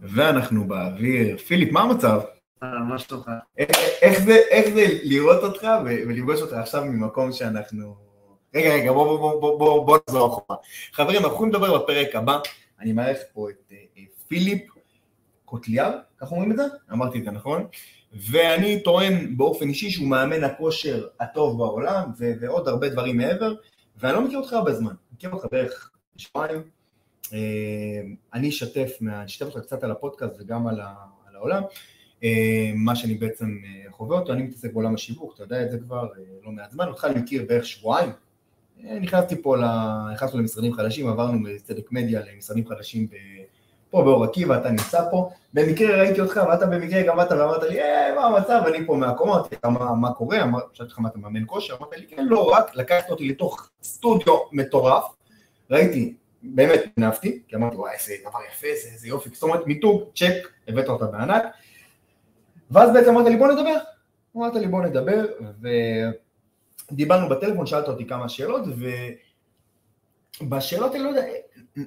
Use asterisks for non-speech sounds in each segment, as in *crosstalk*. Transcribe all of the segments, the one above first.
ואנחנו באוויר. פיליפ, מה המצב? מה שלומך? איך זה, איך זה לראות אותך ולפגוש אותך עכשיו ממקום שאנחנו... רגע, רגע, בוא, בוא, בוא, בוא, בוא נחזור אחורה. חברים, אנחנו יכולים לדבר בפרק הבא, אני מארח פה את אה, פיליפ קוטליאר, ככה אומרים את זה? אמרתי את זה נכון? ואני טוען באופן אישי שהוא מאמן הכושר הטוב בעולם, ועוד הרבה דברים מעבר, ואני לא מכיר אותך הרבה זמן, אני מכיר אותך בערך שבועיים. אה, אני אשתף, אשתף אותך קצת על הפודקאסט וגם על, על העולם, אה, מה שאני בעצם אה, חווה אותו, אני מתעסק בעולם השיווק, אתה יודע את זה כבר לא מעט זמן, אותך אני מכיר בערך שבועיים. נכנסתי פה, נכנסנו למשרדים חדשים, עברנו מצדק מדיה למשרדים חדשים ב... פה באור עקיבא, אתה נמצא פה, במקרה ראיתי אותך ואתה במקרה גם באת ואמרת לי, אה, מה המצב, אני פה מהקומה, אמרתי מה, מה קורה, שאלתי לך מה אתה מאמן כושר, אמרת לי, כן, לא רק, לקחת אותי לתוך סטודיו מטורף, ראיתי, באמת נאפתי, כי אמרתי, וואי, איזה דבר יפה, זה, איזה יופי, זאת אומרת, מיתוג, צ'ק, הבאת אותה בענק, ואז בעצם אמרת לי, בוא נדבר, אמרת לי, בוא נדבר, ודיברנו בטלפון, שאלת אותי כמה שאלות, ובשאלות אני לא יודע,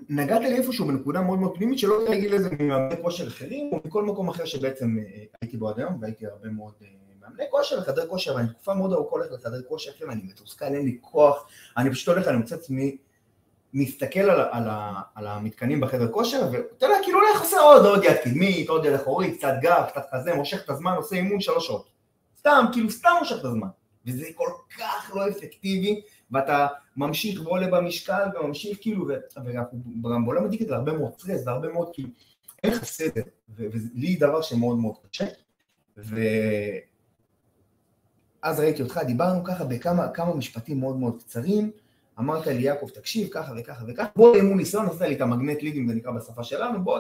נגעת לי איפשהו בנקודה מאוד מאוד פנימית שלא להגיד לזה ממאמני כושר אחרים או מכל מקום אחר שבעצם אה, הייתי בו עד היום והייתי הרבה מאוד אה, מאמני כושר וחדרי כושר ואני תקופה מאוד ארוכה הולך לחדרי כושר ואני מתוסכל, אין לי כוח, אני פשוט הולך, אני מוצא עצמי מסתכל על, על, על המתקנים בחדר כושר ואתה יודע, כאילו הולך עושה עוד, עוד יד קדמית, עוד יד אחורית, קצת גב, קצת חזה, מושך את הזמן, עושה אימון שלוש שעות. סתם, כאילו סתם מושך את הזמן. וזה כל כך לא אפקטיבי ואתה ממשיך ועולה במשקל וממשיך כאילו, ואנחנו גם בעולם הדיגיטל הרבה מאוד סטרס והרבה מאוד כאילו, אין לך סדר, ולי דבר שמאוד מאוד קשה, ואז ראיתי אותך, דיברנו ככה בכמה משפטים מאוד מאוד קצרים, אמרת לי יעקב תקשיב ככה וככה וככה, בוא אימון ניסיון, עשית לי את המגנט לידים זה נקרא בשפה שלנו, בוא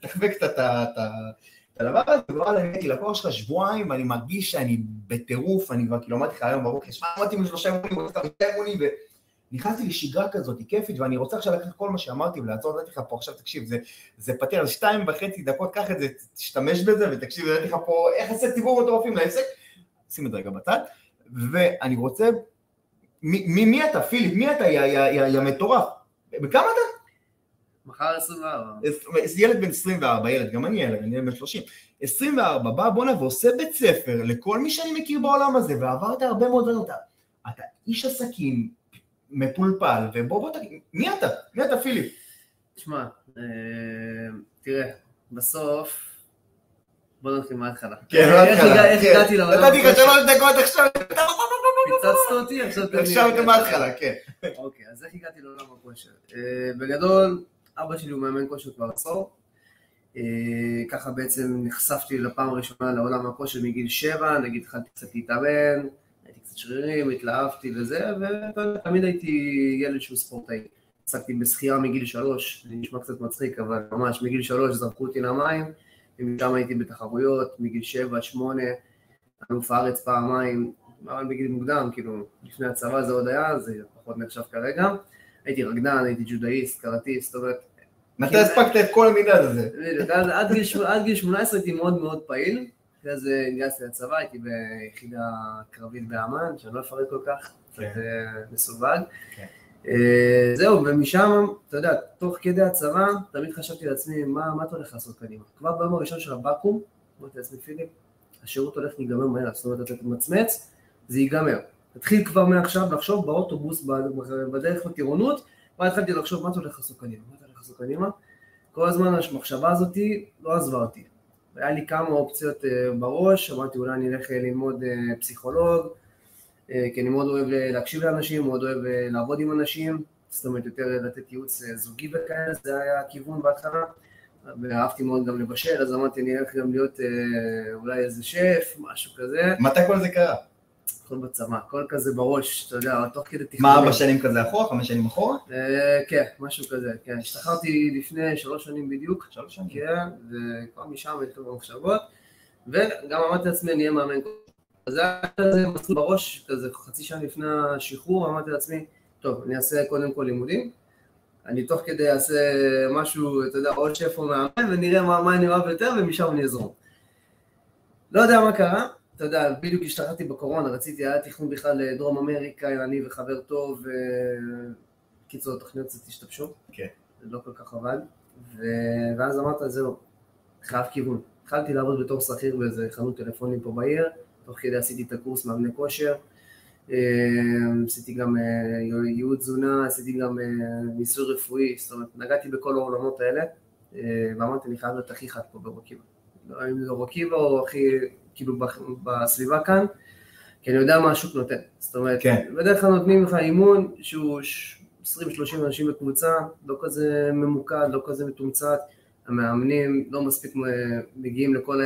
תחבק קצת את הדבר הזה, ווואלה, אני הייתי לקוח שלך שבועיים, אני מרגיש שאני בטירוף, אני כבר כאילו אמרתי לך היום בבוקר, שמע, אמרתי משלושה אימונים, אימונים, ונכנסתי לשגרה כזאת כיפית, ואני רוצה עכשיו לקחת כל מה שאמרתי ולעצור, נתתי לך פה עכשיו, תקשיב, זה, זה פתיר, שתיים וחצי דקות, קח את זה, תשתמש בזה, ותקשיב, נתתי לך פה איך עושה ציבור מטורפים לעסק, שים את זה רגע בצד, ואני רוצה, מי, מי אתה, פיליפ, מי אתה, יא מטורף? בכמה אתה? מחר 24. ילד בן 24, ילד, גם אני ילד, אני ילד בן 30. 24, בא בואנה ועושה בית ספר לכל מי שאני מכיר בעולם הזה, ועברת הרבה מאוד דברים. אתה, אתה איש עסקים מפולפל, ובוא בוא תגיד, מי אתה? מי אתה פיליפ? תשמע, אה, תראה, בסוף, בוא נתחיל מההתחלה. כן, מההתחלה. איך כן. הגעתי לעולם? נתתי לך שלוש דקות עכשיו. פיצצת אותי, עכשיו. עכשיו אתה מההתחלה, כן. אוקיי, אז איך הגעתי לעולם הכושר? אה, בגדול, אבא שלי הוא מאמן כושר כבר עשור. אה, ככה בעצם נחשפתי לפעם הראשונה לעולם הכושר מגיל שבע, נגיד התחלתי קצת להתאמן, הייתי קצת שרירים, התלהבתי וזה, ותמיד הייתי ילד שהוא ספורטאי. עסקתי בשחייה מגיל שלוש, זה נשמע קצת מצחיק, אבל ממש מגיל שלוש זרקו אותי למים, ומשם הייתי בתחרויות, מגיל שבע, שמונה, אלוף הארץ פעמיים, אבל בגיל מוקדם, כאילו, לפני הצבא זה עוד היה, זה פחות נחשב כרגע. הייתי רקדן, הייתי ג'ודאיסט, קראטיסט, זאת אומרת... מתי הספקת את כל המנהל הזה? עד גיל 18 הייתי מאוד מאוד פעיל, אחרי זה התגייסתי לצבא, הייתי ביחידה קרבית באמ"ן, שאני לא אפרט כל כך, קצת כן. אה, מסווג. אה, זהו, ומשם, אתה יודע, תוך כדי הצבא, תמיד חשבתי לעצמי, מה אתה הולך לעשות קדימה? כבר ביום הראשון של הבקו"ם, אמרתי לעצמי, פיליפ, השירות הולך להיגמר מהר, זאת אומרת, אתה תמצמץ, זה ייגמר. תתחיל כבר מעכשיו לחשוב באוטובוס, בדרך לטירונות, ואז התחלתי לחשוב מה אתה הולך לעשות קדימה, מה אתה הולך לעשות קדימה. כל הזמן המחשבה הזאתי לא עזבה אותי. היה לי כמה אופציות אה, בראש, אמרתי אולי אני אלך אה, ללמוד פסיכולוג, כי אני מאוד אוהב להקשיב לאנשים, מאוד אוהב לעבוד עם אנשים, זאת אומרת יותר לתת ייעוץ זוגי וכאלה, זה היה הכיוון בהתחלה. ואהבתי מאוד גם לבשל, אז אמרתי אני אלך גם להיות אולי איזה שף, משהו כזה. מתי כל זה קרה? הכל בצבא, הכל כזה בראש, אתה יודע, תוך כדי תכנון. מה, ארבע שנים כזה אחורה? חמש שנים אחורה? אה, כן, משהו כזה, כן. השתחררתי לפני שלוש שנים בדיוק. שלוש שנים? כן, וכבר משם התחילו במחשבות, וגם אמרתי לעצמי, אני אהיה מאמן. אז זה היה כזה מסלול בראש, כזה חצי שנה לפני השחרור, אמרתי לעצמי, טוב, אני אעשה קודם כל לימודים, אני תוך כדי אעשה משהו, אתה יודע, עוד שף או מאמן, ונראה מה, מה אני אוהב יותר, ומשם אני אזרום. לא יודע מה קרה, אתה יודע, בדיוק השתחררתי בקורונה, רציתי, היה תכנון בכלל לדרום אמריקה, אני וחבר טוב, קיצור, התוכניות קצת השתבשו. כן. זה לא כל כך עבד. ו... ואז אמרת, זהו, חייב כיוון. התחלתי לעבוד בתור שכיר באיזה חנות טלפונים פה בעיר, תוך כדי עשיתי את הקורס מאמני כושר, אה, עשיתי גם אה, ייעוד תזונה, עשיתי גם אה, ניסוי רפואי, זאת אומרת, נגעתי בכל העולמות האלה, ואמרתי, אני חייב להיות הכי חד פה ברוקיבה. לא אם זה רוקיבה או הכי, כאילו, בסביבה כאן, כי אני יודע מה השוק נותן. זאת אומרת, כן. בדרך כלל נותנים לך אימון שהוא 20-30 אנשים בקבוצה, לא כזה ממוקד, לא כזה מתומצת, המאמנים לא מספיק מגיעים לכל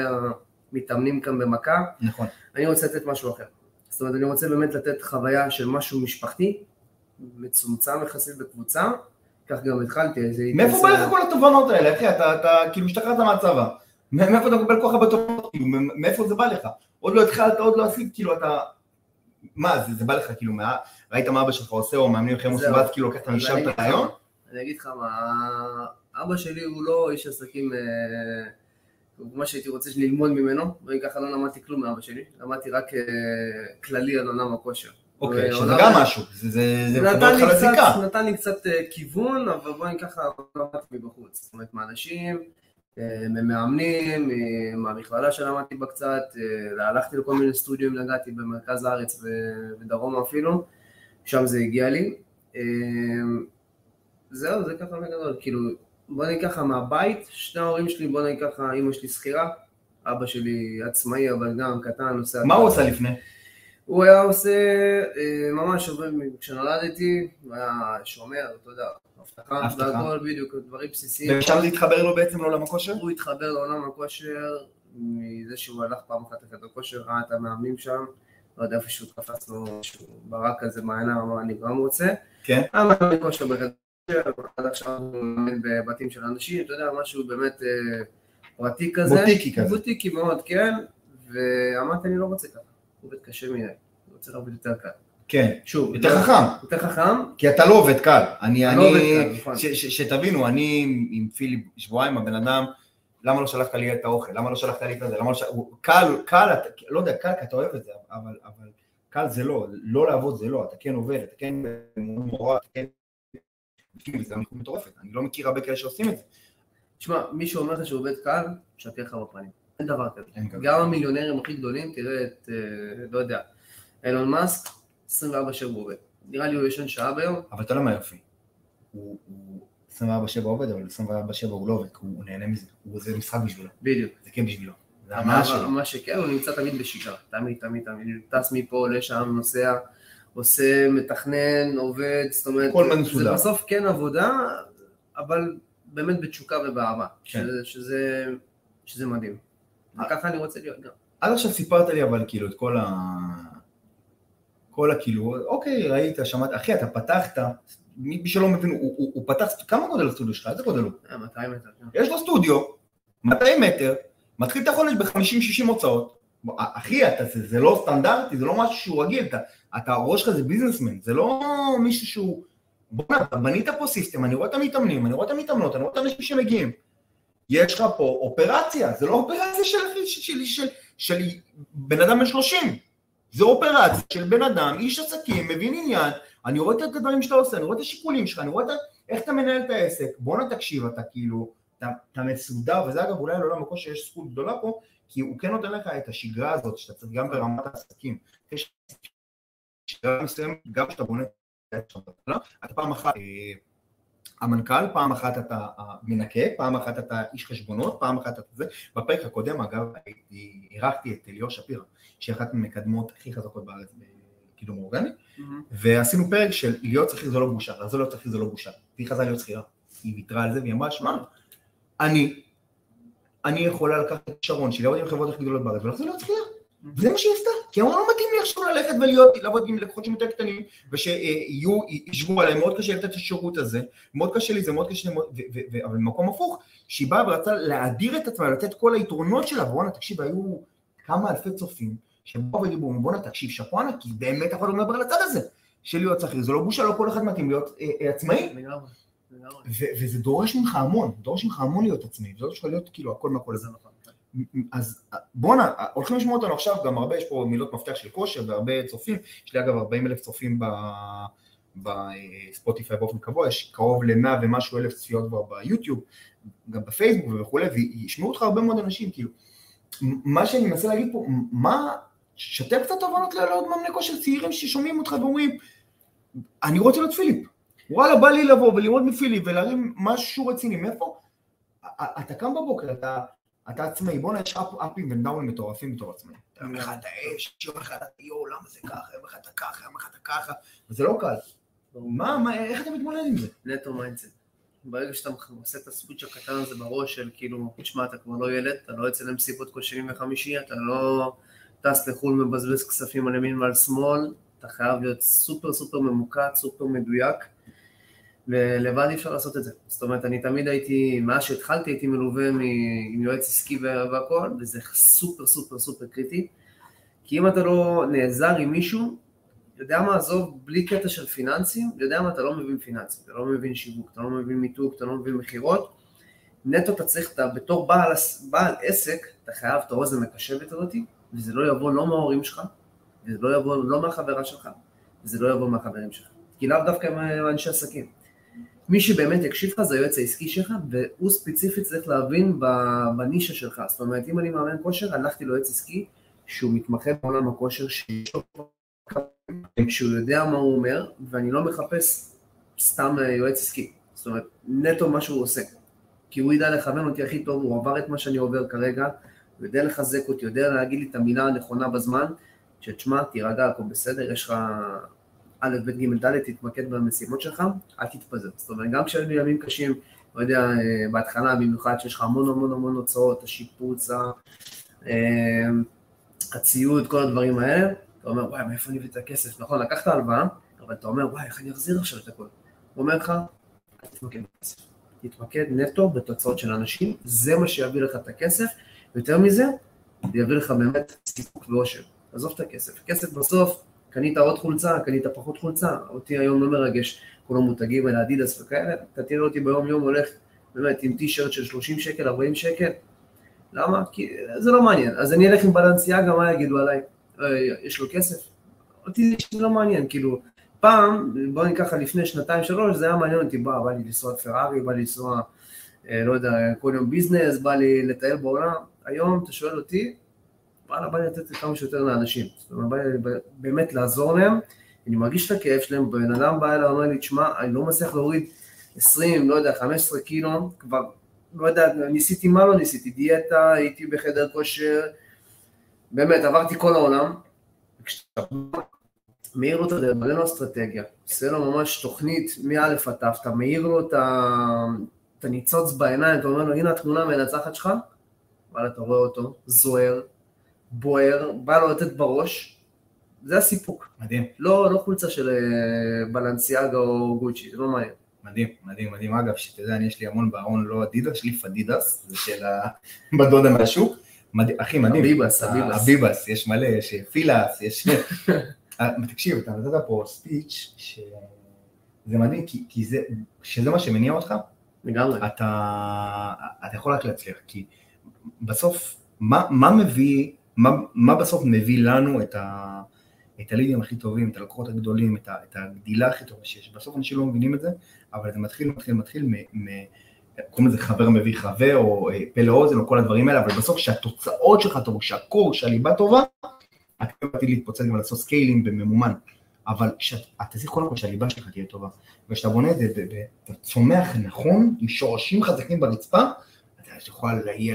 המתאמנים כאן במכה. נכון. אני רוצה לתת משהו אחר. זאת אומרת, אני רוצה באמת לתת חוויה של משהו משפחתי, מצומצם יחסית בקבוצה, כך גם התחלתי. מאיפה בא לך כל התובנות האלה, אחי? אתה, אתה כאילו השתחררת מהצבא. מאיפה אתה מקבל כוח בתובנות? כאילו, מאיפה זה בא לך? עוד לא התחלת, עוד לא עשית, כאילו אתה... מה, זה, זה בא לך כאילו, מה... ראית מה אבא שלך עושה, או מאמנים עושים, ואז כאילו לוקח את המשם את הרעיון? אני אגיד לך מה, אבא שלי הוא לא איש עסקים... אה... מה שהייתי רוצה ללמוד ממנו, ואני ככה לא למדתי כלום מאבא שלי, למדתי רק אה, כללי על עולם הכושר. אוקיי, שזה גם משהו, זה נתן לי קצת אה, כיוון, אבל בואי ככה למדתי מבחוץ, זאת אומרת מאנשים, אה, ממאמנים, מהמכללה שלמדתי בה קצת, הלכתי לכל מיני סטודיו, נגעתי במרכז הארץ ודרומה אפילו, שם זה הגיע לי. זהו, זה ככה בגדול, כאילו, בוא נגיד ככה, מהבית, שני ההורים שלי, בוא נגיד ככה, אימא שלי שכירה, אבא שלי עצמאי, אבל גם קטן, עושה... מה הוא עושה לפני? הוא היה עושה, אה, ממש עובד, כשנולדתי, הוא היה שומר, אתה יודע, אבטחה, והכל בדיוק, דברים בסיסיים. ואפשר להתחבר לו בעצם לעולם הכושר? הוא התחבר לעולם הכושר מזה שהוא הלך פעם אחת לחדר כושר, ראה את המאמנים שם, לא יודע איפה שהוא תפס לו, שהוא ברק כזה מעיינה, אמר אני גם רוצה. כן. היה מאמן כושר בחדר עד עכשיו הוא מאמן בבתים של אנשים, אתה יודע, משהו באמת אה, פרטי כזה. בוטיקי כזה. בוטיקי מאוד, כן, ואמרתי, אני לא רוצה ככה, הוא עובד קשה מדי, אני רוצה לעבוד יותר קל. כן, שוב, יותר חכם. יותר חכם. כי אתה לא עובד קל. אני, אני, לא נכון. שתבינו, אני עם פיליפ שבועיים, הבן אדם, למה לא שלחת לי את האוכל? למה לא שלחת לי את זה? למה לא שלחת... קל, קל, לא יודע, קל כי אתה אוהב את זה, אבל קל זה לא, לא לעבוד זה לא, אתה כן עובד, אתה כן מורה, אתה כן זה אמיתות מטורפת, אני לא מכיר הרבה כאלה שעושים את זה. תשמע, מי שאומר לך שהוא עובד קל, שקר לך בפנים. אין דבר כזה. גם המיליונרים הכי גדולים, תראה את, אה, לא יודע, אילון מאסק, 24 שבע עובד. נראה לי הוא ישן שעה ביום. אבל אתה לא מה יופי. הוא 24 שבע עובד, אבל 24 שבע הוא לא עובד, הוא נהנה מזה. זה משחק בשבילו. בדיוק. זה כן בשבילו. מה שכן, הוא נמצא תמיד בשגרה. תמיד, תמיד, תמיד. טס מפה לשם, נוסע. עושה, מתכנן, עובד, זאת אומרת, זה בסוף כן עבודה, אבל באמת בתשוקה ובאהבה, כן. שזה, שזה, שזה מדהים. וככה אני רוצה להיות גם. עד עכשיו סיפרת לי אבל כאילו את כל ה... כל הכאילו, אוקיי, ראית, שמעת, אחי, אתה פתחת, מי שלא מבין, הוא, הוא, הוא פתח, כמה גודל הסטודיו שלך? איזה גודל הוא? 200 מטר. כן. יש לו סטודיו, 200 מטר, מתחיל את החודש ב-50-60 הוצאות, אחי, אתה, זה, זה לא סטנדרטי, זה לא משהו שהוא רגיל, אתה, אתה הראש שלך זה businessman, זה לא מישהו שהוא... בוא'נה, אתה בנית פה system, אני רואה את המתאמנים, אני רואה את המתאמנות, אני רואה את האנשים שמגיעים. יש לך פה אופרציה, זה לא אופרציה של, של, של, של, של בן אדם בן 30, זה אופרציה של בן אדם, איש עסקים, מבין עניין, אני רואה את הדברים שאתה עושה, אני רואה את השיקולים שלך, אני רואה את, איך אתה מנהל את העסק, בואנה תקשיב, אתה כאילו, אתה, אתה מסודר, וזה אגב אולי לעולם הכושר יש זכות גדולה פה, כי הוא כן נותן לך את השגרה הזאת, שאתה צריך גם ברמת העסקים. יש שגרה מסוימת, גם כשאתה בונה לא? אתה פעם אחת אה, המנכ"ל, פעם אחת אתה מנקה, פעם אחת אתה איש חשבונות, פעם אחת אתה זה. בפרק הקודם, אגב, אירחתי את ליאור שפירא, שהיא אחת מהמקדמות הכי חזקות בארץ בקידום אורגני, ועשינו פרק של להיות שכיר זה לא בושה, לעזור להיות שכיר זה לא בושה. והיא חזרה להיות שכירה, היא ויתרה על זה, והיא אמרה, שמע, אני אני יכולה לקחת את שרון שלי, לעבוד עם חברות הכי גדולות בארץ ולחזור להיות שכירה. וזה מה שהיא עשתה, כי אמרה לא מתאים לי עכשיו ללכת ולהיות, לעבוד עם לקוחות שהם יותר קטנים, ושיהיו, ישבו עליהם, מאוד קשה לתת את השירות הזה, מאוד קשה לי, זה מאוד קשה אבל במקום הפוך, שהיא באה ורצה להאדיר את עצמה, לתת כל היתרונות שלה, בואנה תקשיב, היו כמה אלפי צופים, שבאו ודיברו, בואנה תקשיב, שאפו ענק, כי באמת יכול לדבר על הצד הזה, של להיות שכיר, זה לא בושה, לא כל אחד מתאים להיות אה, אה, עצמאי. וזה דורש ממך המון, דורש ממך המון להיות עצמי, זה דורש ממך להיות כאילו הכל מהכל. הזה נכון. אז בואנה, הולכים לשמוע אותנו עכשיו גם הרבה, יש פה מילות מפתח של כושר והרבה צופים, יש לי אגב 40 אלף צופים בספוטיפיי באופן קבוע, יש קרוב ל-100 ומשהו אלף צפיות כבר ביוטיוב, גם בפייסבוק וכולי, וישמעו אותך הרבה מאוד אנשים, כאילו, מה שאני מנסה להגיד פה, מה, שתף קצת תובנות לעוד מאמני כושר צעירים ששומעים אותך ואומרים, אני רוצה להיות פיליפ, וואלה, בא לי לבוא וללמוד מפיליפ ולהרים משהו רציני, מאיפה? אתה קם בבוקר, אתה, אתה עצמאי, בואנה, יש אפים ודאונים מטורפים בתור עצמאי. יום אחד אתה אש, יום אחד אתה יואו, למה זה ככה, יום אחד אתה ככה, יום אחד אתה ככה, וזה לא קל. מה, מה, איך אתה מתמודד עם זה? נטו mindset. ברגע שאתה עושה את ה switch הקטן הזה בראש של כאילו, תשמע, אתה כבר לא ילד, אתה לא יוצא למסיבות כל שני וחמישי, אתה לא טס לחו"ל, מבזבז כספים על ימין ועל שמאל, אתה חייב להיות סופר סופר ממוקד, סופר מדויק, ולבד אי אפשר לעשות את זה. זאת אומרת, אני תמיד הייתי, מאז שהתחלתי הייתי מלווה עם יועץ עסקי והכל, וזה סופר סופר סופר קריטי, כי אם אתה לא נעזר עם מישהו, יודע מה, עזוב, בלי קטע של פיננסים, יודע מה, אתה לא מבין פיננסים, אתה לא מבין שיווק, אתה לא מבין מיתוג, אתה לא מבין מכירות, נטו אתה צריך, אתה בתור בעל, בעל עסק, אתה חייב את האוזן הקשבת הזאתי, וזה לא יבוא לא מההורים שלך, וזה לא יבוא לא מהחברה שלך, וזה לא יבוא מהחברים שלך, כי לאו דווקא עם אנשי עסקים. מי שבאמת יקשיב לך זה היועץ העסקי שלך, והוא ספציפית צריך להבין בנישה שלך. זאת אומרת, אם אני מאמן כושר, הלכתי ליועץ עסקי שהוא מתמחה בעולם הכושר, שהוא יודע מה הוא אומר, ואני לא מחפש סתם אה, יועץ עסקי. זאת אומרת, נטו מה שהוא עושה. כי הוא ידע לכוון אותי הכי טוב, הוא עבר את מה שאני עובר כרגע, הוא יודע לחזק אותי, יודע להגיד לי את המילה הנכונה בזמן, שתשמע, תירגע, הכל בסדר, יש לך א', ב', ג', ד', תתמקד במשימות שלך, אל תתפזר. זאת אומרת, גם כשהיו ימים קשים, לא יודע, אה, בהתחלה, במיוחד שיש לך המון המון המון הוצאות, השיפוץ, אה, הציוד, כל הדברים האלה, אתה אומר, וואי, מאיפה אני אביא את הכסף? נכון, לקחת הלוואה, אבל אתה אומר, וואי, איך אני אחזיר עכשיו את הכל? הוא אומר לך, אל תתמקד בכסף. תתמקד נטו בתוצאות של אנשים, זה מה שיביא לך את הכסף, ויותר מזה, זה יביא לך באמת סיפוק ואושר. עזוב את הכסף. כסף בסוף, קנית עוד חולצה, קנית פחות חולצה, אותי היום לא מרגש כל המותגים האלה, אדידס וכאלה, אתה תראה אותי ביום יום הולך באמת עם טישרט של 30 שקל, 40 שקל, למה? כי זה לא מעניין. אז אני אלך עם בלנסיאגה, מה יגידו עליי? אה, יש לו כסף? אותי זה לא מעניין, כאילו, פעם, בוא ניקח לפני שנתיים שלוש, זה היה מעניין אותי, בא, בא לי לנסוע פרארי, בא לי לנסוע, אה, לא יודע, כל יום ביזנס, בא לי לטייל בעולם, היום אתה שואל אותי, וואלה, בא לי לתת כמה שיותר לאנשים, זאת אומרת, בא לי באמת לעזור להם, אני מרגיש את הכאב שלהם, בן אדם בא אליי, אומר לי, תשמע, אני לא מצליח להוריד 20, לא יודע, 15 קילו, כבר, לא יודע, ניסיתי מה לא ניסיתי, דיאטה, הייתי בחדר כושר, באמת, עברתי כל העולם, וכשאתה מאיר לו את הדרך, מראה לו אסטרטגיה, עושה לו ממש תוכנית מא' עד ת', אתה מאיר לו את הניצוץ בעיניים, אתה אומר לו, הנה התמונה המנצחת שלך, וואלה, אתה רואה אותו, זוהר, בוער, בא לו לתת בראש, זה הסיפוק. מדהים. לא, לא חולצה של אה, בלנסיאגה או גוצ'י, זה לא מעניין. מדהים, מדהים, מדהים. אגב, שאתה יודע, אני יש לי המון בארון לא אדידס, יש לי פדידס, זה של הבדודה *laughs* מהשוק. הכי מדהים. הביבס, הביבס. הביבס, יש מלא, יש פילאס, יש... *laughs* אה, תקשיב, אתה נתת פה ספיץ' שזה מדהים, כי, כי זה, שזה מה שמניע אותך, לגמרי. אתה, אתה יכול רק להצליח, כי בסוף, מה, מה מביא, מה, מה בסוף מביא לנו את, ה, את הלידים הכי טובים, את הלקוחות הגדולים, את, ה, את הגדילה הכי טובה שיש, בסוף אנשים לא מבינים את זה, אבל זה מתחיל, מתחיל, מתחיל קוראים לזה חבר מביא חבר, או אה, פה לאוזן, או כל הדברים האלה, אבל בסוף כשהתוצאות שלך טובות, כשה core, כשהליבה טובה, אתה לא באתי להתפוצץ גם לעשות scaling וממומן. אבל אתה צריך קודם כל שהליבה שלך תהיה טובה. וכשאתה בונה את זה, אתה צומח נכון, עם שורשים חזקים ברצפה, יכול להגיע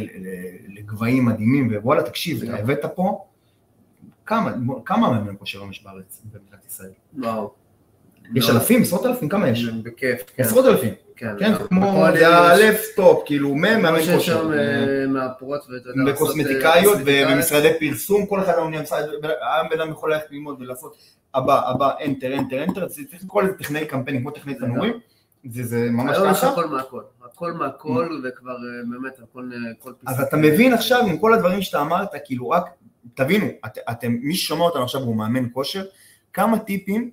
לגבהים מדהימים, ווואלה, תקשיב, אתה הבאת פה, כמה, כמה מאמנים כושר יש בארץ, במדינת ישראל? וואו. יש אלפים, עשרות אלפים, כמה יש? בכיף, כן. עשרות אלפים. כן, כן, כמו, זה הלפטופ, כאילו, מאמן כמו שיש כושר. שם אה, מהפורות, ואתה יודע, בקוסמטיקאיות לעשות, אה, ובמשרדי פרסום, כל אחד היום נמצא, היום בן אדם יכול ללכת ללמוד ולעשות הבא, הבא, enter, enter, enter, זה צריך לקרוא לזה טכנאי קמפיינים, כמו טכנאי תנורים, זה זה ממש היום יש ככה. הכל מהכל, הכל מהכל, וכבר אה, באמת הכל, כל פיסה. אז אתה מבין עכשיו עם כל הדברים שאתה אמרת, כאילו רק, תבינו, את, אתם, מי ששומע אותנו עכשיו הוא מאמן כושר, כמה טיפים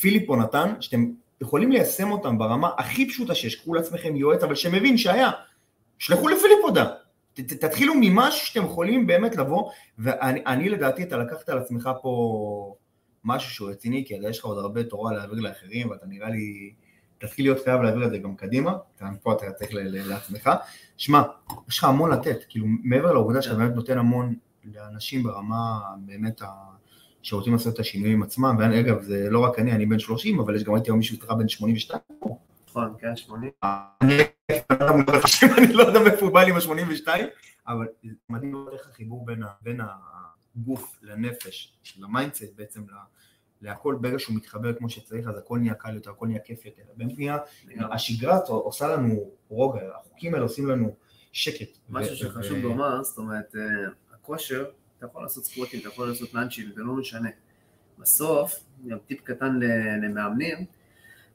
פיליפו נתן, שאתם יכולים ליישם אותם ברמה הכי פשוטה שיש, קחו לעצמכם יועץ, אבל שמבין שהיה, שלחו לפיליפ הודעה, תתחילו ממשהו שאתם יכולים באמת לבוא, ואני אני, לדעתי אתה לקחת על עצמך פה משהו שהוא רציני, כי יש לך עוד הרבה תורה להעביר לאחרים, ואתה נראה לי תתחיל להיות חייב להעביר את זה גם קדימה, אתה- פה אתה צריך לעצמך. שמע, יש לך המון לתת, כאילו מעבר לעובדה שאתה באמת נותן המון לאנשים ברמה באמת ה... שרוצים לעשות את השינויים עצמם, ואגב, זה לא רק אני, אני בן 30, אבל יש גם ראיתי היום מישהו איתך בן 82, נכון, כן, 80. אני אני לא יודע מאיפה הוא בא לי עם ה-82, אבל מדהים לראות איך החיבור בין, הגוף לנפש, ל mindset בעצם, להכל ברגע שהוא מתחבר כמו שצריך, אז הכל נהיה קל יותר, הכל נהיה כיף יותר. באמת נהיה, השגרה עושה לנו רוגע, החוקים האלה עושים לנו שקט. משהו שחשוב לומר, זאת אומרת, אה, הכושר, אתה יכול לעשות סקווטים, אתה יכול לעשות לאנג'ים, זה לא משנה. בסוף, גם טיפ קטן למאמנים,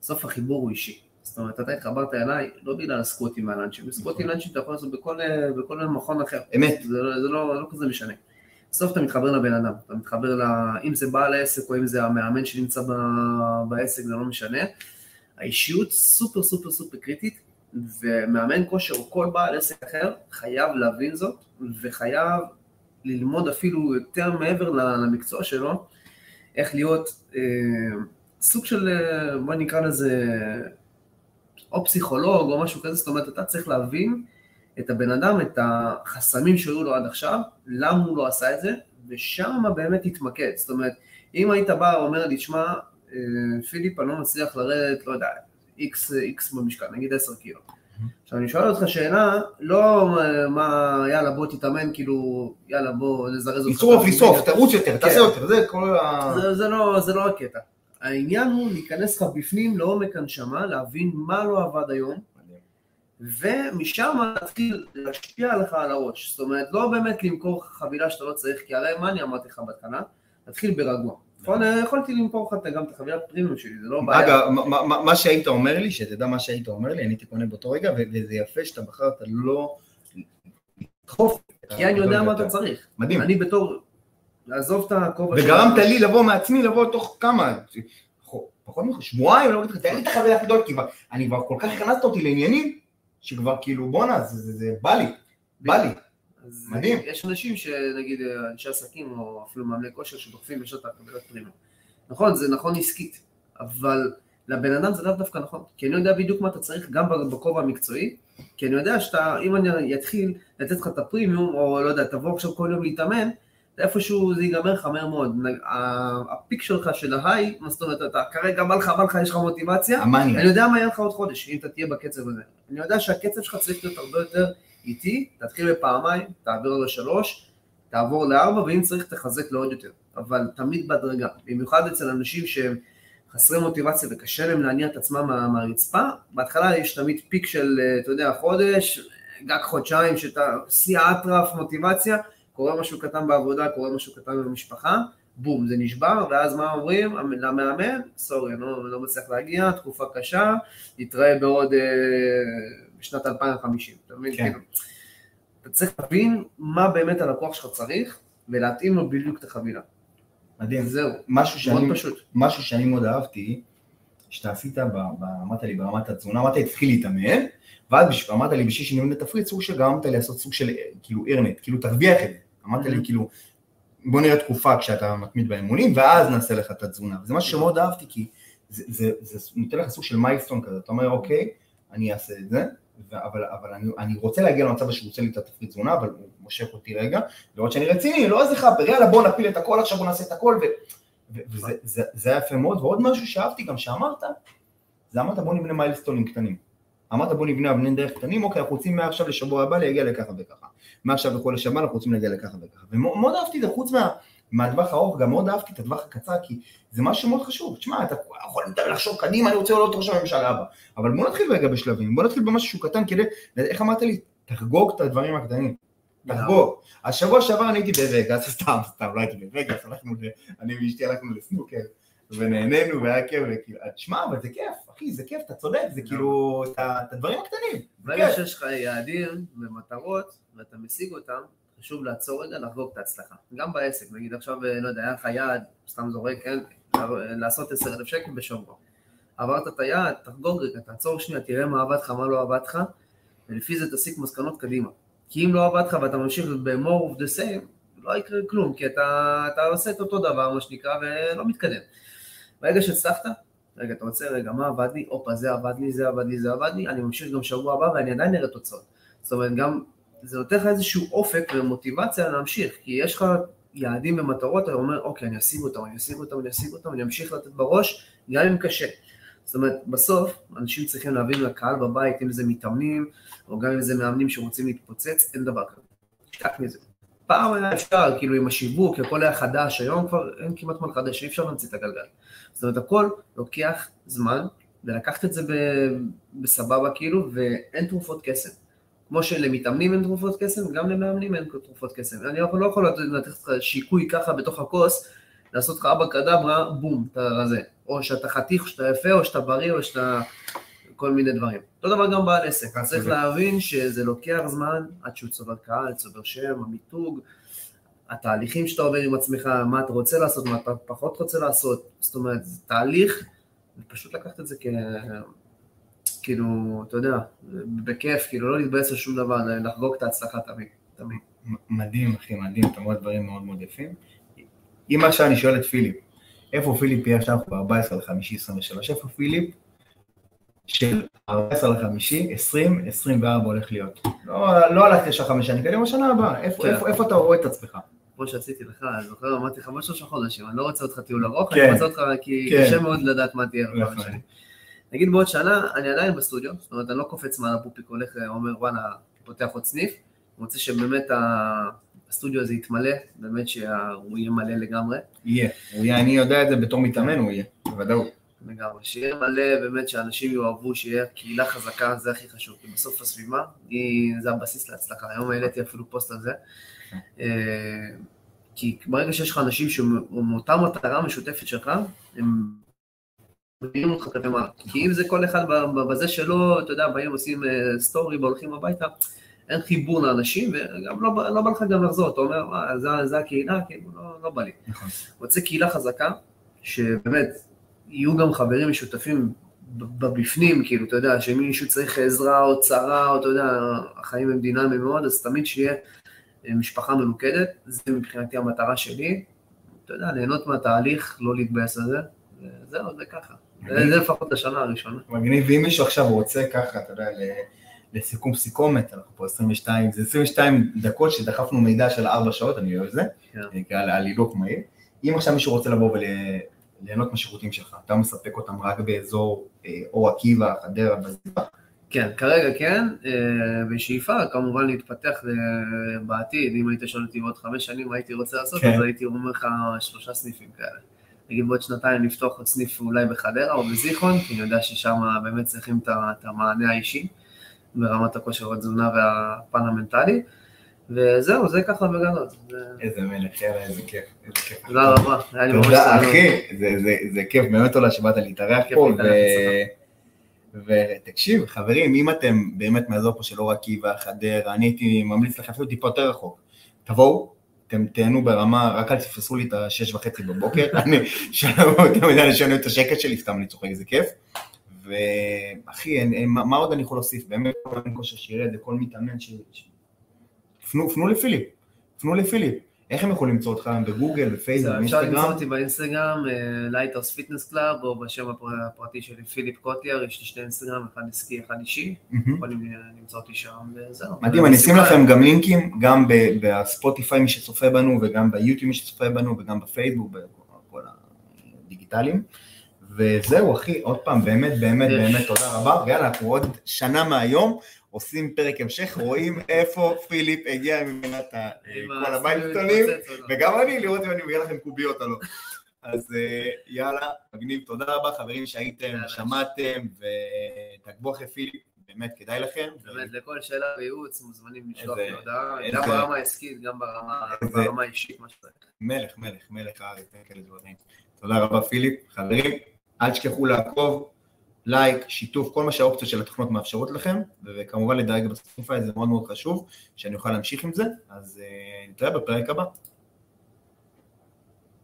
בסוף החיבור הוא אישי. זאת אומרת, אתה התחברת אליי, לא בגלל הסקווטים והלאנצ'ים, בסקווטים ולאנצ'ים אתה יכול לעשות בכל, אה, בכל מכון אחר. אמת. זה, לא- זה לא, לא כזה משנה. בסוף אתה מתחבר לבן אדם, אתה מתחבר ל... אם זה בעל העסק או אם זה המאמן שנמצא ב, בעסק, זה לא משנה. האישיות סופר סופר סופר קריטית, ומאמן כושר או כל בעל עסק אחר חייב להבין זאת, וחייב ללמוד אפילו יותר מעבר למקצוע שלו, איך להיות אה, סוג של, אה, בוא נקרא לזה, או פסיכולוג או משהו כזה, זאת אומרת, אתה צריך להבין את הבן אדם, את החסמים שהיו לו עד עכשיו, למה הוא לא עשה את זה, ושם באמת תתמקד. זאת אומרת, אם היית בא ואומר לי, שמע, אה, פיליפ, אני לא מצליח לרדת, לא יודע, איקס, איקס במשקל, נגיד 10 קילו. עכשיו אני שואל אותך שאלה, לא אה, מה, יאללה בוא תתאמן, כאילו, יאללה בוא נזרז אותך. לשרוף, לשרוף, תרוץ יותר, תעשה כן. יותר, זה כל ה... לא, זה לא הקטע. העניין הוא להיכנס לך בפנים לעומק הנשמה, להבין מה לא עבד היום, ומשם להתחיל להשפיע לך על הראש. זאת אומרת, לא באמת למכור חבילה שאתה לא צריך, כי הרי מה אני אמרתי לך בהתחלה? תתחיל ברגוע. נכון, יכולתי למכור לך גם את החבילת פרימיום שלי, זה לא בעיה. אגב, מה- שהיית אומר לי, שתדע מה שהיית אומר לי, אני הייתי קונה באותו רגע, וזה יפה שאתה בחרת לא לדחוף. כי אני יודע מה אתה. צריך. מדהים. אני בתור, לעזוב את הכובע וגרמת לי לבוא מעצמי, לבוא תוך כמה, פחות ממך, שבועיים, לא אגיד לך, תן לי את החבילה הכי גדולה, כי אני כבר כל כך הכנסת אותי לעניינים, שכבר כאילו בואנה, זה- זה זה בא לי, בא לי. מדהים. יש אנשים שנגיד אה, אנשי עסקים או אפילו מאמני כושר שדוחפים יש את החבילת פרימיום. נכון, זה נכון עסקית, אבל לבן אדם זה לאו דווקא נכון, כי אני יודע בדיוק מה אתה צריך גם בכובע המקצועי, כי אני יודע שאתה, אם אני אתחיל לתת לך את הפרימיום, או לא יודע, תבוא עכשיו כל יום להתאמן, איפשהו זה ייגמר לך מהר מאוד. הפיק שלך של ההיי, מה זאת אומרת, אתה כרגע בא לך, בא לך, יש לך מוטיבציה, המאניה. אני יודע מה יהיה לך עוד חודש, אם אתה תהיה בקצב הזה. אני יודע שהקצב שלך צריך להיות הרבה יותר איטי, תתחיל בפעמיים, תעביר לשלוש, תעבור לארבע, ואם צריך תחזק לעוד יותר. אבל תמיד בהדרגה. במיוחד אצל אנשים שהם חסרי מוטיבציה וקשה להם להניע את עצמם מה- מהרצפה, בהתחלה יש תמיד פיק של, אה, אתה יודע, חודש, גג חודשיים, שאתה שיא האטרף, מוטיבציה, קורה משהו קטן בעבודה, קורה משהו קטן במשפחה, בום, זה נשבר, ואז מה אומרים? למאמן, סורי, אני לא, לא מצליח להגיע, תקופה קשה, נתראה בעוד, אה, בשנת 2050, אתה מבין? כן. כאילו, אתה צריך להבין מה באמת הלקוח שלך צריך, ולהתאים לו בדיוק את החבילה. מדהים. זהו, משהו מאוד שאני, פשוט. משהו שאני מאוד אהבתי, שאתה עשית, ב, ב, אמרת לי ברמת התזונה, אמרת לי תתחיל להתאמן, ואז אמרת לי בשביל שינוי לתפריט, סוג שגרמת לי לעשות סוג של אה, כאילו ארנט, כאילו תרוויח את זה. אמרת לי. כאילו, בוא נראה תקופה כשאתה מתמיד באימונים, ואז נעשה לך את התזונה. וזה משהו שמאוד אהבתי, כי זה, זה, זה, נותן לך סוג של מיילסטון כזה, אתה אומר אוקיי, אני אעשה את זה, אבל, אבל אני, אני רוצה להגיע למצב שהוא רוצה לי את התפריט תזונה, אבל הוא מושך אותי רגע, לראות שאני רציני, לא איזה חאפר, יאללה בוא נפיל את הכל עכשיו, בוא נעשה את הכל, ו, וזה זה, זה היה יפה מאוד, ועוד משהו שאהבתי גם שאמרת, זה אמרת בוא נבנה מיילסטונים קטנים. אמרת בוא נבנה אבני דרך קטנים, אוקיי, אנחנו רוצים מעכשיו לשבוע הבא להגיע לככה וככה. מעכשיו לחודש הבא אנחנו רוצים להגיע לככה וככה. ומאוד אהבתי את זה, חוץ מה, מהטווח הארוך, גם מאוד אהבתי את הטווח הקצר, כי זה משהו מאוד חשוב. תשמע, אתה יכול לחשוב קדימה, אני רוצה לעלות ראש הממשלה הבא. אבל בוא נתחיל רגע בשלבים, בוא נתחיל במשהו שהוא קטן כדי, איך אמרת לי? תחגוג את הדברים הקטנים. תחגוג. השבוע שעבר אני הייתי בווגאס, סתם, סתם, לא הייתי בווגאס, הלכנו, אני ואשתי הלכנו לסנוקר, ונהנינו, והיה כיף, וכאילו, תשמע, אבל זה כיף, אחי, זה כיף, אתה צודק, זה כאילו, את הדברים הקטנים. ברגע. שיש לך יעדים ומטרות, ואתה משיג אותם, חשוב לעצור רגע, לחגוג את ההצלחה. גם בעסק, נגיד עכשיו, אה, לא יודע, היה לך יעד, סתם זורק, כן, לעשות 10,000 שקל בשבוע. עברת את היעד, תחגוג רגע, תעצור שנייה, תראה מה עבד לך, מה לא עבד לך, ולפי זה תסיק מסקנות קדימה. כי אם לא עבד לך ואתה ממשיך ב-more of the same, לא יקרה כלום, כי אתה, אתה עושה את אותו דבר, מה שנקרא, ולא מתקדם. ברגע שהצלחת, רגע, אתה רוצה, רגע, מה עבד לי? הופה, זה עבד לי, זה עבד לי, זה עבד לי, אני ממשיך גם שבוע הבא ואני עדיין אראה תוצאות. זאת אומרת, גם זה נותן לך איזשהו אופק ומוטיבציה להמשיך, כי יש לך יעדים ומטרות, אתה אומר, אוקיי, אני אשיג אותם, אני אשיג אותם, אני אשיג אותם, אני אמשיך לתת בראש, גם אם קשה. זאת אומרת, בסוף, אנשים צריכים להבין לקהל בבית, אם זה מתאמנים, או גם אם זה מאמנים שרוצים להתפוצץ, אין דבר כזה. רק מזה. פעם היה אפשר, כאילו עם השיווק, הכל היה חדש, היום כבר אין כמעט מה לחדש, אי אפשר להמציא את הגלגל. זאת אומרת, הכל לוקח זמן, ולקחת את זה בסבבה כאילו, ואין תרופות קסם. כמו שלמתאמנים אין תרופות קסם, גם למאמנים אין תרופות קסם. אני לא יכול לתת לך שיקוי ככה בתוך הכוס, לעשות לך אבא קדברה, בום, אתה רזה. או שאתה חתיך, או שאתה יפה, או שאתה בריא, או שאתה... כל מיני דברים. אותו דבר גם בעל עסק, צריך להבין שזה לוקח זמן עד שהוא צובר קהל, צובר שם, המיתוג, התהליכים שאתה עובר עם עצמך, מה אתה רוצה לעשות, מה אתה פחות רוצה לעשות, זאת אומרת, זה תהליך, ופשוט לקחת את זה כ... כאילו, אתה יודע, בכיף, כאילו לא להתבאס על שום דבר, לחגוג את ההצלחה תמיד, תמיד. מדהים, אחי, מדהים, אתה אומר דברים מאוד מאוד יפים. אם עכשיו אני שואל את פיליפ, איפה פיליפ יהיה עכשיו ב-14 לחמישי 23, איפה פיליפ של 14 לחמישי, 20, 24 הולך להיות. לא, לא הלכתי ישר חמש שנים קדימה, שנה הבאה, איפה, כן. איפה, איפה אתה רואה את עצמך? כמו שעשיתי לך, אני זוכר, אמרתי לך משהו שלושה חודשים, אני לא רוצה אותך טיול ארוך, כן, אני רוצה אותך כי כן. קשה מאוד לדעת מה תהיה. נכון. נגיד בעוד שנה, אני עדיין בסטודיו, זאת אומרת, אני לא קופץ מעל הפופיק, הולך, אומר, וואלה, פותח עוד סניף, רוצה שבאמת הסטודיו הזה יתמלא, באמת שהוא יהיה מלא לגמרי. יהיה, אני יודע את זה בתור מתאמן, הוא יהיה, בוודאות. לגמרי, שיהיה מלא, באמת שאנשים יאהבו, שיהיה קהילה חזקה, זה הכי חשוב, כי בסוף הסביבה, היא, זה הבסיס להצלחה. היום העליתי אפילו פוסט על זה. כי ברגע שיש לך אנשים שמאותה מטרה משותפת שלך, הם מבינים אותך כלפי מעלה. כי אם זה כל אחד בזה שלו, אתה יודע, באים עושים סטורי אה, והולכים הביתה, אין חיבור לאנשים, וגם לא, לא בא לך גם לחזור, אתה אומר, אה, זה, זה הקהילה, כאילו, לא, לא בא לי. נכון. רוצה קהילה חזקה, שבאמת, יהיו גם חברים משותפים בבפנים, כאילו, אתה יודע, שמישהו צריך עזרה או צרה, או אתה יודע, החיים הם דינמיים מאוד, אז תמיד שיהיה משפחה מלוכדת, זה מבחינתי המטרה שלי, אתה יודע, ליהנות מהתהליך, לא להתבאס על זה, וזהו, זה ככה. זה לפחות השנה הראשונה. מגניב, ואם מישהו עכשיו רוצה ככה, אתה יודע, לסיכום סיכומת, אנחנו פה 22, זה 22 דקות שדחפנו מידע של 4 שעות, אני אוהב את זה, כן. על הילוק מהיר. אם עכשיו מישהו רוצה לבוא ול... ליהנות מהשירותים שלך, אתה מספק אותם רק באזור אה, אור עקיבא, חדרה, בסביבה? כן, כרגע כן, אה, בשאיפה כמובן להתפתח אה, בעתיד, אם היית שואל אותי בעוד חמש שנים מה הייתי רוצה לעשות, כן. אז הייתי אומר לך שלושה סניפים כאלה. נגיד בעוד שנתיים לפתוח עוד סניף אולי בחדרה או בזיכרון, כי אני יודע ששם באמת צריכים את המענה האישי ברמת הכושר התזונה והפן המנטלי. וזהו, זה ככה בגדול. איזה מלך, יאללה, איזה כיף. תודה רבה, היה לי ממש תודה, אחי, זה כיף, באמת תודה שבאת להתארח פה, ותקשיב, חברים, אם אתם באמת מהאזור פה של אור עקיבא, חדרה, אני הייתי ממליץ לכם אפילו טיפה יותר רחוק. תבואו, אתם תהנו ברמה, רק אל תפסו לי את השש וחצי בבוקר, *laughs* אני, שלום, יודעים, אני שואל את השקט שלי, סתם אני צוחק, איזה כיף. ואחי, מה עוד אני יכול להוסיף? באמת, כל כושר שירד, לכל מתאמן פנו, פנו לפיליפ, פנו לפיליפ. איך הם יכולים למצוא אותך בגוגל, בפייסבוק, באינסטגרם? אפשר למצוא אותי באינסטגרם, לייטרס Fitness Club, או בשם הפרטי שלי, פיליפ קוטליאר, יש לי שתי אינסטגרם, אחד עסקי, אחד אישי, יכולים למצוא אותי שם, וזהו. מדהים, אני אשים לכם גם לינקים, גם בספוטיפיי מי שצופה בנו, וגם ביוטיוב מי שצופה בנו, וגם בפייסבוק, בכל הדיגיטלים. וזהו אחי, עוד פעם, באמת, באמת, באמת, תודה רבה, ויאללה, אנחנו עוד שנה מהיום. עושים פרק המשך, רואים איפה פיליפ הגיע מבחינת כל המיילסטונים, וגם אני, לראות אם אני מביא לכם קוביות או לא. אז אה, יאללה, מגניב, תודה רבה חברים שהייתם, שמעתם, ותעקבו אחרי פיליפ, באמת כדאי לכם. באמת, לכל שאלה וייעוץ מוזמנים לשלוח לי הודעה, גם ברמה העסקית, גם ברמה האישית, מה שצריך. מלך, מלך, מלך הארץ, כאלה דברים. תודה רבה פיליפ, חברים, אל תשכחו לעקוב. לייק, שיתוף, כל מה שהאופציות של התוכנות מאפשרות לכם, וכמובן לדרג בספוטיפיי זה מאוד מאוד חשוב, שאני אוכל להמשיך עם זה, אז אה, נתראה בפרק הבא.